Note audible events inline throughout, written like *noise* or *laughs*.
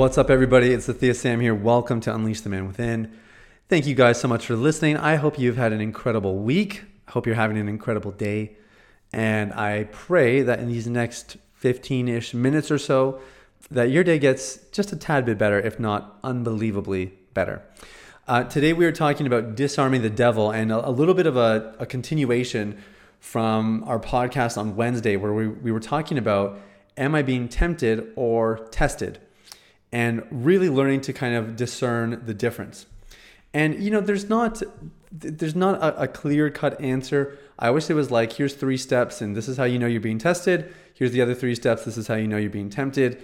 What's up, everybody? It's Sathiya Sam here. Welcome to Unleash the Man Within. Thank you guys so much for listening. I hope you've had an incredible week. I hope you're having an incredible day. And I pray that in these next 15 ish minutes or so, that your day gets just a tad bit better, if not unbelievably better. Uh, today, we are talking about disarming the devil and a, a little bit of a, a, continuation from our podcast on Wednesday, where we, we were talking about am I being tempted or tested? And really learning to kind of discern the difference. And you know, there's not there's not a, a clear cut answer. I wish it was like here's three steps and this is how you know you're being tested. Here's the other three steps. This is how you know you're being tempted.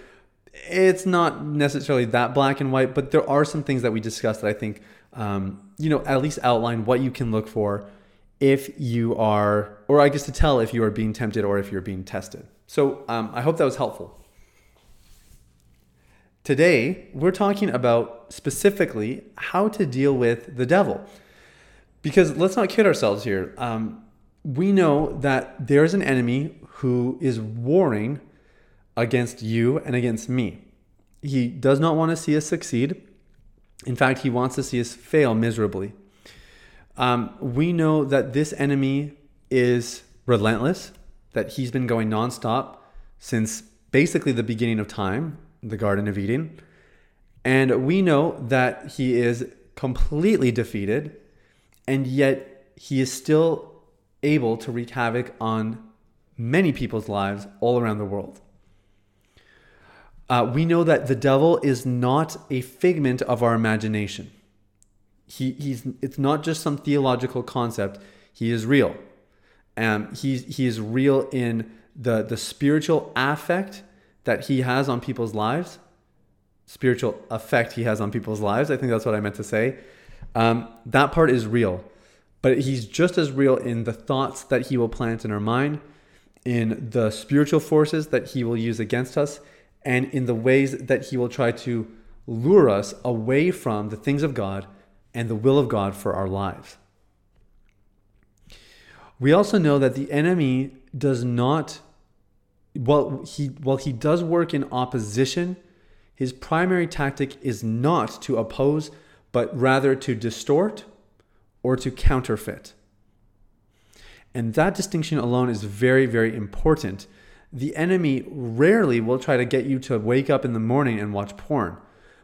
It's not necessarily that black and white, but there are some things that we discussed that I think um, you know at least outline what you can look for if you are, or I guess to tell if you are being tempted or if you're being tested. So um, I hope that was helpful. Today, we're talking about specifically how to deal with the devil. Because let's not kid ourselves here. Um, we know that there's an enemy who is warring against you and against me. He does not want to see us succeed. In fact, he wants to see us fail miserably. Um, we know that this enemy is relentless, that he's been going nonstop since basically the beginning of time the Garden of Eden. And we know that he is completely defeated, and yet he is still able to wreak havoc on many people's lives all around the world. Uh, we know that the devil is not a figment of our imagination. He, he's, it's not just some theological concept. He is real. Um, he, he is real in the, the spiritual affect that he has on people's lives, spiritual effect he has on people's lives. I think that's what I meant to say. Um, that part is real, but he's just as real in the thoughts that he will plant in our mind, in the spiritual forces that he will use against us, and in the ways that he will try to lure us away from the things of God and the will of God for our lives. We also know that the enemy does not while he while he does work in opposition, his primary tactic is not to oppose, but rather to distort or to counterfeit. And that distinction alone is very, very important. The enemy rarely will try to get you to wake up in the morning and watch porn.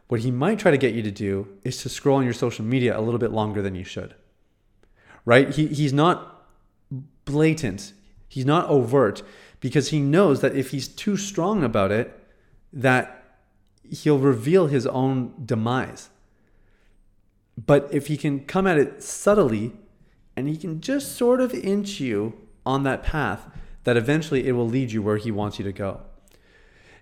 What he might try to get you to do is to scroll on your social media a little bit longer than you should. Right? He, he's not blatant, he's not overt because he knows that if he's too strong about it, that he'll reveal his own demise. But if he can come at it subtly and he can just sort of inch you on that path, that eventually it will lead you where he wants you to go.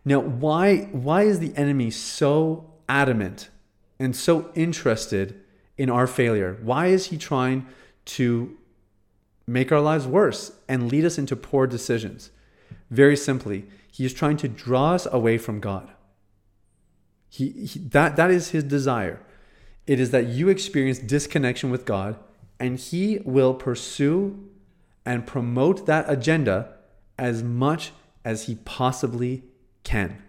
Now, why, why is the enemy so adamant and so interested in our failure? Why is he trying to make our lives worse and lead us into poor decisions? Very simply, he is trying to draw us away from God. He, he, that, that is his desire. It is that you experience disconnection with God, and he will pursue and promote that agenda as much as he possibly can.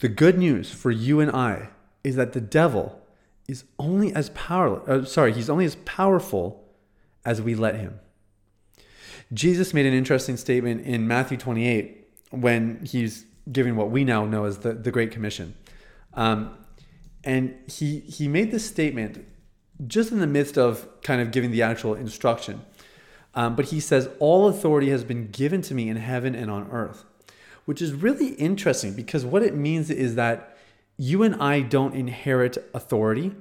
The good news for you and I is that the devil is only as powerful, uh, sorry, he's only as powerful as we let him. Jesus made an interesting statement in Matthew 28 when he's giving what we now know as the, the Great Commission. Um, and he, he made this statement just in the midst of kind of giving the actual instruction. Um, but he says, All authority has been given to me in heaven and on earth, which is really interesting because what it means is that you and I don't inherit authority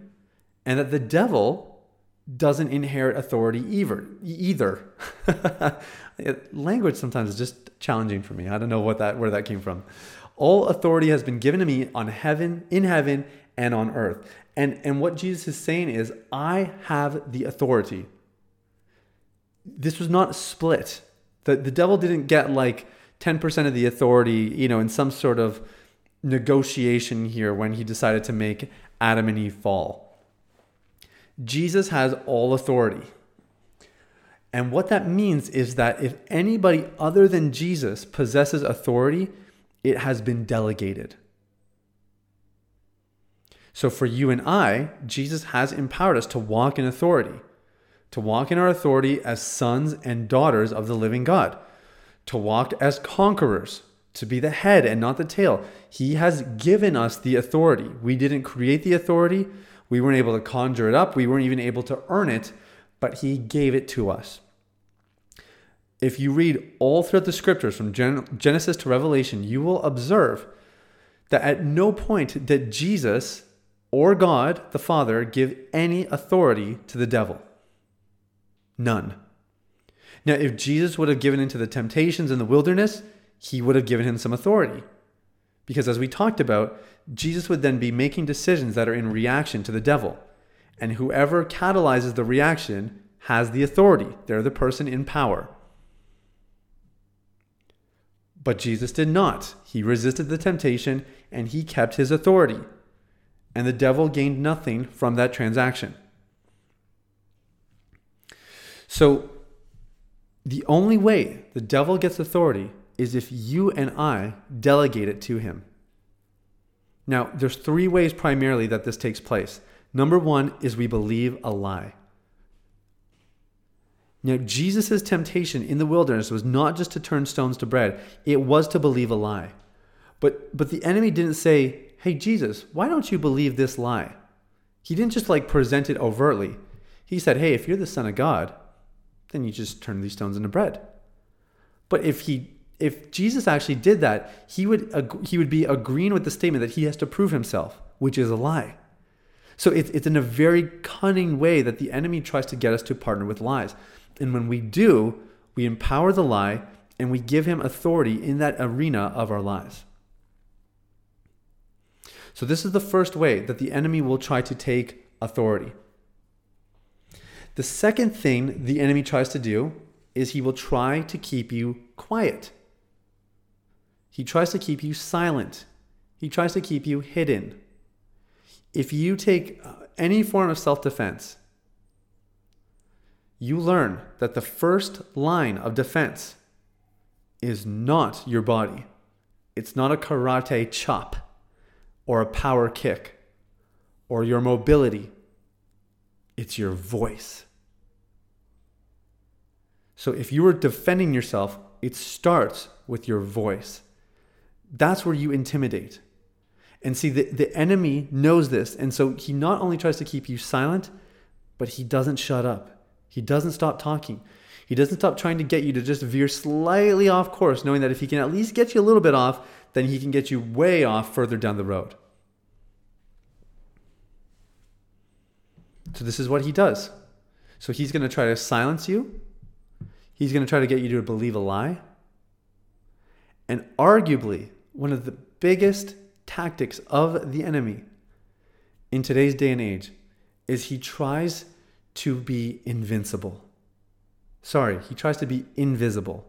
and that the devil doesn't inherit authority either. Either. *laughs* Language sometimes is just challenging for me. I don't know what that where that came from. All authority has been given to me on heaven, in heaven, and on earth. And and what Jesus is saying is, I have the authority. This was not split. The the devil didn't get like 10% of the authority, you know, in some sort of negotiation here when he decided to make Adam and Eve fall. Jesus has all authority. And what that means is that if anybody other than Jesus possesses authority, it has been delegated. So for you and I, Jesus has empowered us to walk in authority, to walk in our authority as sons and daughters of the living God, to walk as conquerors, to be the head and not the tail. He has given us the authority. We didn't create the authority, we weren't able to conjure it up, we weren't even able to earn it, but He gave it to us. If you read all throughout the scriptures from Genesis to Revelation, you will observe that at no point did Jesus or God the Father give any authority to the devil. None. Now, if Jesus would have given into the temptations in the wilderness, he would have given him some authority. Because as we talked about, Jesus would then be making decisions that are in reaction to the devil. And whoever catalyzes the reaction has the authority. They're the person in power. But Jesus did not. He resisted the temptation and he kept his authority. And the devil gained nothing from that transaction. So, the only way the devil gets authority is if you and I delegate it to him. Now, there's three ways primarily that this takes place. Number one is we believe a lie. Now, Jesus' temptation in the wilderness was not just to turn stones to bread, it was to believe a lie. But, but the enemy didn't say, Hey, Jesus, why don't you believe this lie? He didn't just like present it overtly. He said, Hey, if you're the Son of God, then you just turn these stones into bread. But if he if Jesus actually did that, he would he would be agreeing with the statement that he has to prove himself, which is a lie. So it's it's in a very cunning way that the enemy tries to get us to partner with lies. And when we do, we empower the lie and we give him authority in that arena of our lives. So this is the first way that the enemy will try to take authority. The second thing the enemy tries to do is he will try to keep you quiet. He tries to keep you silent. He tries to keep you hidden. If you take uh, any form of self defense, you learn that the first line of defense is not your body. It's not a karate chop or a power kick or your mobility. It's your voice. So if you are defending yourself, it starts with your voice. That's where you intimidate. And see, the, the enemy knows this. And so he not only tries to keep you silent, but he doesn't shut up. He doesn't stop talking. He doesn't stop trying to get you to just veer slightly off course, knowing that if he can at least get you a little bit off, then he can get you way off further down the road. So, this is what he does. So, he's going to try to silence you, he's going to try to get you to believe a lie. And arguably, one of the biggest tactics of the enemy in today's day and age is he tries to be invincible. Sorry, he tries to be invisible.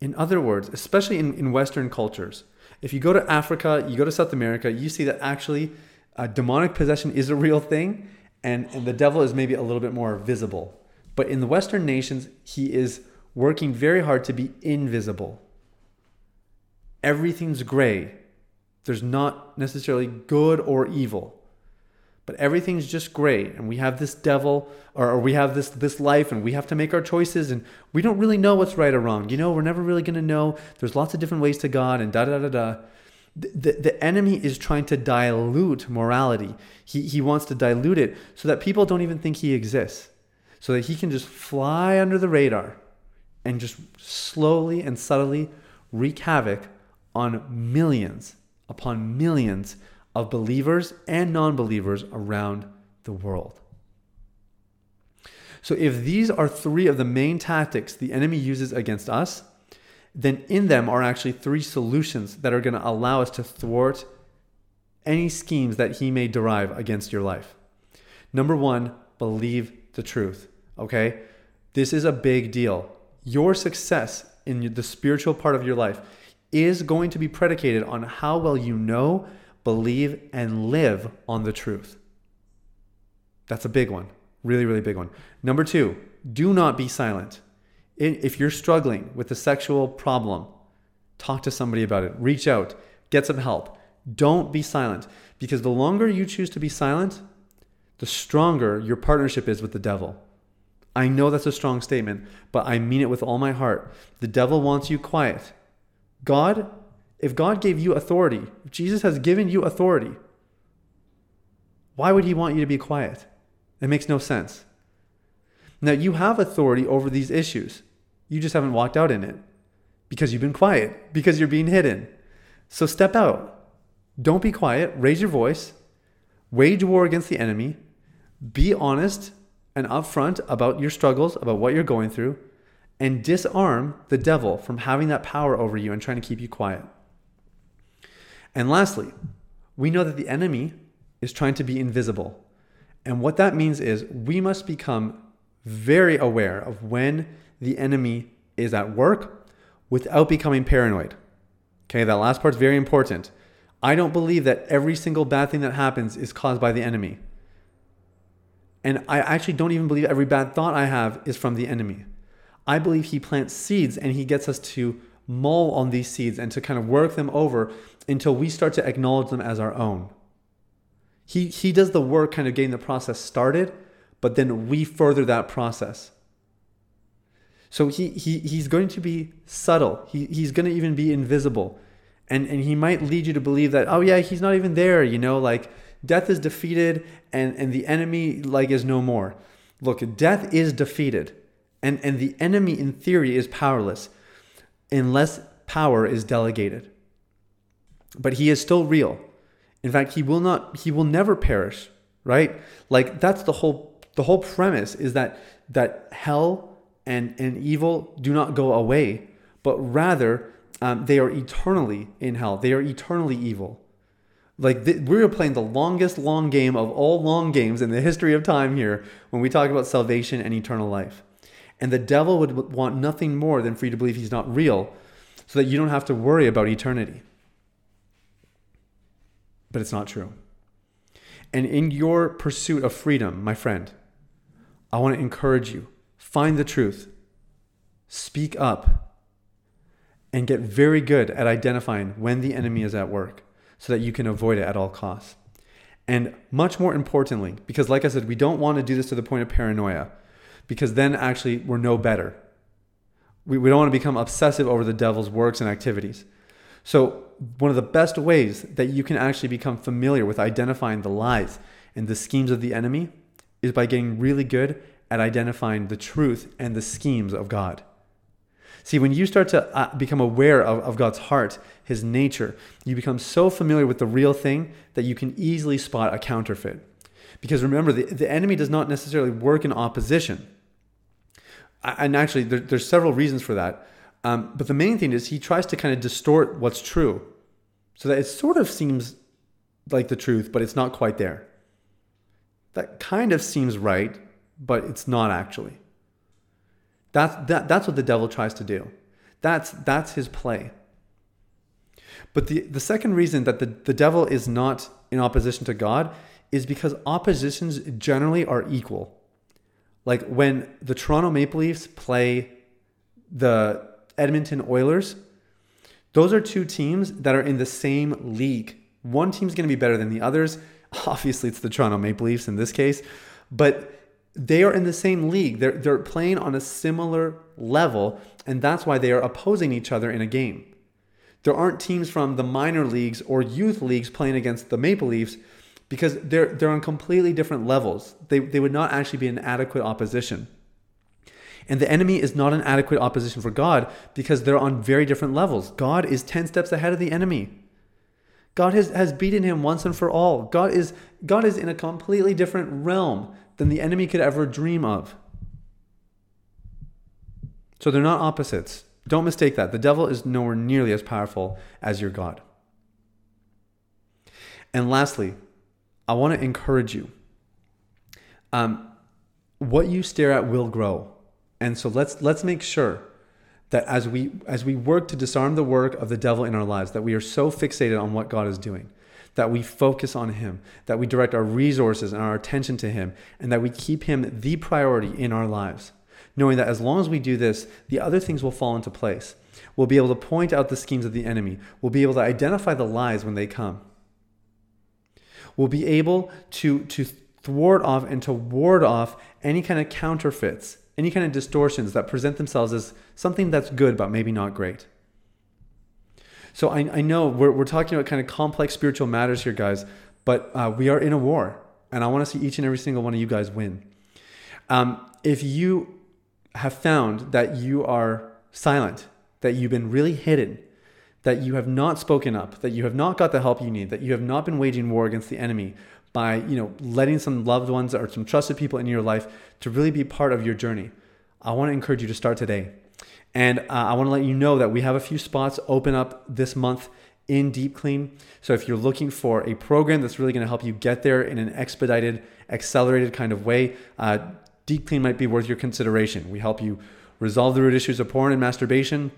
In other words, especially in, in Western cultures, if you go to Africa, you go to South America, you see that actually uh, demonic possession is a real thing and, and the devil is maybe a little bit more visible. But in the Western nations, he is working very hard to be invisible everything's gray. There's not necessarily good or evil, but everything's just gray. And we have this devil, or, or we have this this life, and we have to make our choices, and we don't really know what's right or wrong. You know, we're never really going to know. There's lots of different ways to God, and da da da da. The, the enemy is trying to dilute morality. He, he wants to dilute it so that people don't even think he exists, so that he can just fly under the radar and just slowly and subtly wreak havoc on millions upon millions of believers and non believers around the world. So if these are three of the main tactics the enemy uses against us, then in them are actually three solutions that are going to allow us to thwart any schemes that he may derive against your life. Number one, believe the truth. Okay? This is a big deal. Your success in the spiritual part of your life is going to be predicated on how well you know, believe, and live on the truth. That's a big one. Really, really big one. Number two, do not be silent. If you're struggling with a sexual problem, talk to somebody about it. Reach out, get some help. Don't be silent because the longer you choose to be silent, the stronger your partnership is with the devil. I know that's a strong statement, but I mean it with all my heart. The devil wants you quiet. God, if God gave you authority, if Jesus has given you authority, why would he want you to be quiet? It makes no sense. Now, you have authority over these issues. You just haven't walked out in it because you've been quiet, because you're being hidden. So step out. Don't be quiet. Raise your voice. Wage war against the enemy. Be honest and upfront about your struggles, about what you're going through, and disarm the devil from having that power over you and trying to keep you quiet. And lastly, we know that the enemy is trying to be invisible. And what that means is we must become very aware of when the enemy is at work without becoming paranoid. Okay, that last part is very important. I don't believe that every single bad thing that happens is caused by the enemy. And I actually don't even believe every bad thought I have is from the enemy. I believe he plants seeds and he gets us to mull on these seeds and to kind of work them over until we start to acknowledge them as our own. He, he does the work kind of getting the process started, but then we further that process. So he, he, he's going to be subtle. He, he's going to even be invisible. And, and he might lead you to believe that, oh, yeah, he's not even there, you know, like death is defeated and, and the enemy like is no more. Look, death is defeated. And, and the enemy, in theory, is powerless unless power is delegated. But he is still real. In fact, he will not, he will never perish, right? Like that's the whole, the whole premise is that, that hell and, and evil do not go away, but rather um, they are eternally in hell. They are eternally evil. Like th- we're playing the longest long game of all long games in the history of time here when we talk about salvation and eternal life. And the devil would want nothing more than for you to believe he's not real so that you don't have to worry about eternity. But it's not true. And in your pursuit of freedom, my friend, I want to encourage you Find the truth, speak up, and get very good at identifying when the enemy is at work so that you can avoid it at all costs. And much more importantly, because like I said, we don't want to do this to the point of paranoia, because then actually we're no better. We, we don't want to become obsessive over the devil's works and activities. So, one of the best ways that you can actually become familiar with identifying the lies and the schemes of the enemy is by getting really good at identifying the truth and the schemes of God. See, when you start to uh, become aware of, of God's heart, his nature, you become so familiar with the real thing that you can easily spot a counterfeit. Because remember, the, the enemy does not necessarily work in opposition. And actually, there, there's several reasons for that. Um, but the main thing is he tries to kind of distort what's true so that it sort of seems like the truth, but it's not quite there. That kind of seems right, but it's not actually. That's, that, that's what the devil tries to do. That's, that's his play. But the, the second reason that the, the devil is not in opposition to God is because oppositions generally are equal. Like when the Toronto Maple Leafs play the Edmonton Oilers, those are two teams that are in the same league. One team's going to be better than the others. *laughs* Obviously, it's the Toronto Maple Leafs in this case, but they are in the same league. They're, they're playing on a similar level, and that's why they are opposing each other in a game. There aren't teams from the minor leagues or youth leagues playing against the Maple Leafs because they're, they're on completely different levels. They, they would not actually be an adequate opposition. And the enemy is not an adequate opposition for God because they're on very different levels. God is 10 steps ahead of the enemy. God has, has beaten him once and for all. God is, God is in a completely different realm than the enemy could ever dream of. So they're not opposites. Don't mistake that. The devil is nowhere nearly as powerful as your God. And lastly, I want to encourage you. Um, what you stare at will grow. And so let's let's make sure that as we as we work to disarm the work of the devil in our lives, that we are so fixated on what God is doing, that we focus on him, that we direct our resources and our attention to him, and that we keep him the priority in our lives. Knowing that as long as we do this, the other things will fall into place. We'll be able to point out the schemes of the enemy. We'll be able to identify the lies when they come. We'll be able to, to thwart off and to ward off any kind of counterfeits, any kind of distortions that present themselves as something that's good but maybe not great. So I, I know we're, we're talking about kind of complex spiritual matters here, guys, but uh, we are in a war, and I want to see each and every single one of you guys win. Um, if you have found that you are silent, that you've been really hidden, that you have not spoken up, that you have not got the help you need, that you have not been waging war against the enemy by, you know, letting some loved ones or some trusted people in your life to really be part of your journey. I want to encourage you to start today. And uh, I want to let you know that we have a few spots open up this month in Deep Clean. So if you're looking for a program that's really going to help you get there in an expedited, accelerated kind of way, uh, Deep Clean might be worth your consideration. We help you resolve the root issues of porn and masturbation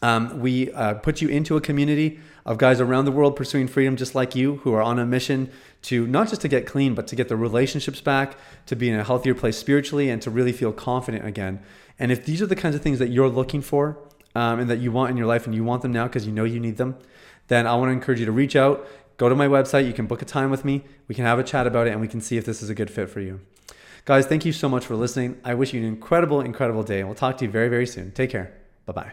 um, we uh, put you into a community of guys around the world pursuing freedom just like you who are on a mission to not just to get clean but to get the relationships back to be in a healthier place spiritually and to really feel confident again. And if these are the kinds of things that you're looking for um, and that you want in your life and you want them now because you know you need them then i want to encourage you to reach out go to my website you can book a time with me we can have a chat about it and we can see if this is a good fit for you. Guys thank you so much for listening. I wish you an incredible incredible day and we'll talk to you very very soon. Take care. Bye bye